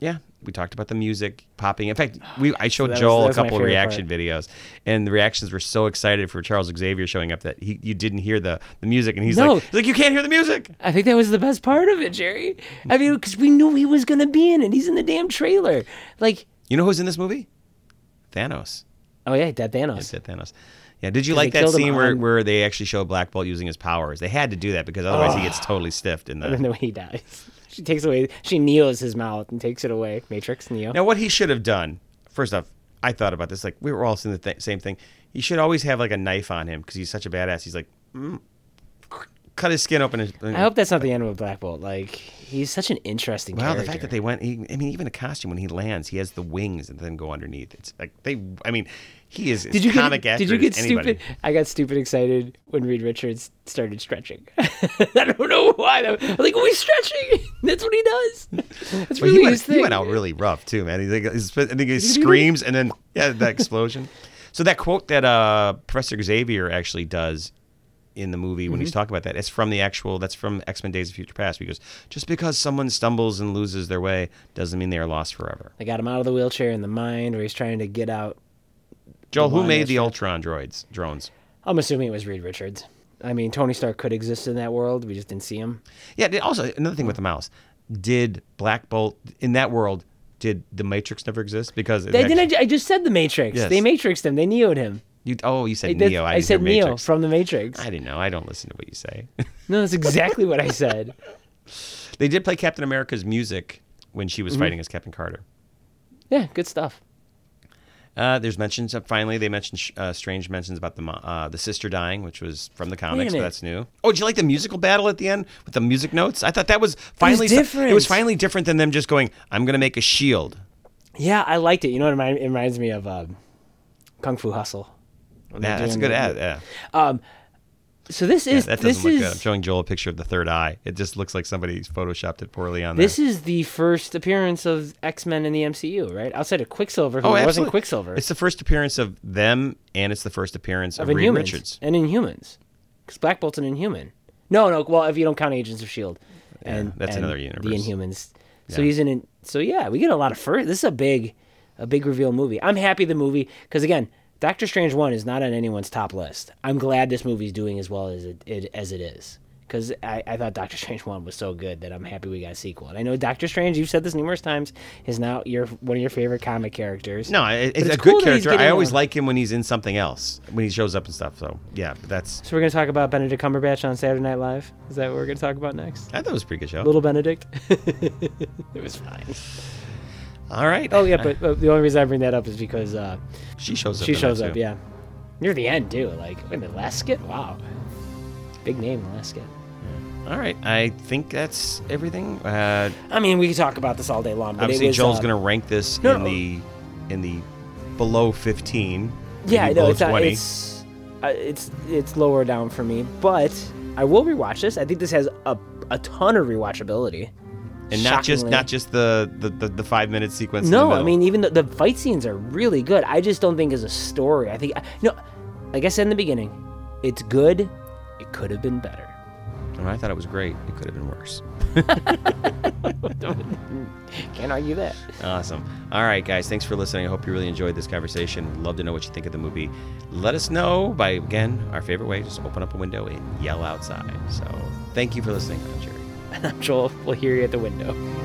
yeah, we talked about the music popping. In fact, we I showed was- Joel that a couple reaction videos, and the reactions were so excited for Charles Xavier showing up that he you didn't hear the, the music, and he's No. like, he's like you can't hear the music. I think that was the best part of it, Jerry. I mean, because we knew he was gonna be in it. He's in the damn trailer. Like, You know who's in this movie? Thanos. oh yeah, Dead Thanos. It's at Thanos. Yeah, did you like that scene where, on- where they actually show Black Bolt using his powers? They had to do that because otherwise he gets totally stiffed in <laughs> the And then when he dies, she takes away. She kneels his mouth and takes it away. Matrix Neo. Now, what he should have done, first off, I thought about this. Like we were all seeing the th- same thing. He should always have like a knife on him because he's such a badass. He's like, mm, cut his skin open. And, I hope that's not the end of Black Bolt. Like, he's such an interesting well, character. the fact that they went, he, I mean, even a costume when he lands, he has the wings and then go underneath. It's like they, I mean, he is did you comic get, did you get stupid? I got stupid excited when Reed Richards started stretching. <laughs> I don't know why. I'm like, oh, he's stretching. <laughs> That's what he does. That's Well, really he, went, his thing. he went out really rough too, man. He's like, he's, I think he <laughs> screams and then yeah, that explosion. So that quote that uh, Professor Xavier actually does in the movie when he's Mm-hmm. talking about that, it's from the actual. That's from X Men: Days of Future Past. Because just because someone stumbles and loses their way doesn't mean they are lost forever. They got him out of the wheelchair in the mind where he's trying to get out. Joel, who made the Ultron droids drones? I'm assuming it was Reed Richards. I mean, Tony Stark could exist in that world. We just didn't see him. Yeah. Also, another thing with the mouse. Did Black Bolt in that world? Did the Matrix never exist? Because They, actually- didn't, I just said the Matrix. Yes. They Matrixed him. They neoed him. you, oh, you said did- Neo. I, I said Neo Matrix. from the Matrix. I didn't know. I don't listen to what you say. <laughs> No, that's exactly what I said. They did play Captain America's music when she was Mm-hmm. fighting as Captain Carter. Yeah, good stuff. Uh, there's mentions of finally they mentioned sh- uh, strange mentions about the uh, the sister dying, which was from the comics, but that's new. Oh, did you like the musical battle at the end with the music notes? I thought that was finally so- different. It was finally different than them just going, "I'm going to make a shield." Yeah, I liked it. You know what it, remind, it reminds me of? Um, Kung Fu Hustle. Yeah, that's a good ad. Yeah, Um, so this Yeah, is that this doesn't look is good. I'm showing Joel a picture of the third eye. It just looks like somebody's photoshopped it poorly on there. this is the first appearance of X Men in the MCU, right? Outside of Quicksilver, who oh, wasn't. Quicksilver, It's the first appearance of them, and it's the first appearance of, of Reed Inhumans Richards. and Inhumans, because Black Bolt's an Inhuman. No, no. Well, if you don't count Agents of Shield, and that's and another universe. The. Inhumans. So Yeah. he's in. So yeah, we get a lot of first. This is a big, a big reveal movie. I'm happy the movie because again, Doctor Strange one is not on anyone's top list. I'm glad this movie's doing as well as it, it as it is. Because I, I thought Doctor <laughs> Strange one was so good that I'm happy we got a sequel. And I know Doctor Strange, you've said this numerous times, is now your one of your favorite comic characters. No, it, it's, it's a cool good character. I always a- like him when he's in something else, when he shows up and stuff. So yeah, but that's So we're gonna talk about Benedict Cumberbatch on Saturday Night Live. Is that what we're gonna talk about next? I thought it was a pretty good show. Little Benedict. <laughs> it was fine. All right. Oh yeah, but, but the only reason I bring that up is because uh, she shows up. she shows up. too. Yeah, Near the end too. Like in the last skit. Wow. Big name, last skit. All right, I think that's everything. Uh, I mean, we could talk about this all day long. But obviously, was, Joel's uh, gonna rank this no, in no. the in the below 15. Yeah, I know below it's not, 20. it's uh, it's it's lower down for me, but I will rewatch this. I think this has a a ton of rewatchability. And not just not just the the, the, the five minute sequence. No, I mean even the, the fight scenes are really good. I just don't think as a story. I think you know, like I said in the beginning, it's good. It could have been better. And I thought it was great. It could have been worse. <laughs> Can't argue that. Awesome. All right, guys. Thanks for listening. I hope you really enjoyed this conversation. We'd love to know what you think of the movie. Let us know by, again, our favorite way just open up a window and yell outside. So thank you for listening. Jerry. <laughs> And I'm Joel. We'll hear you at the window.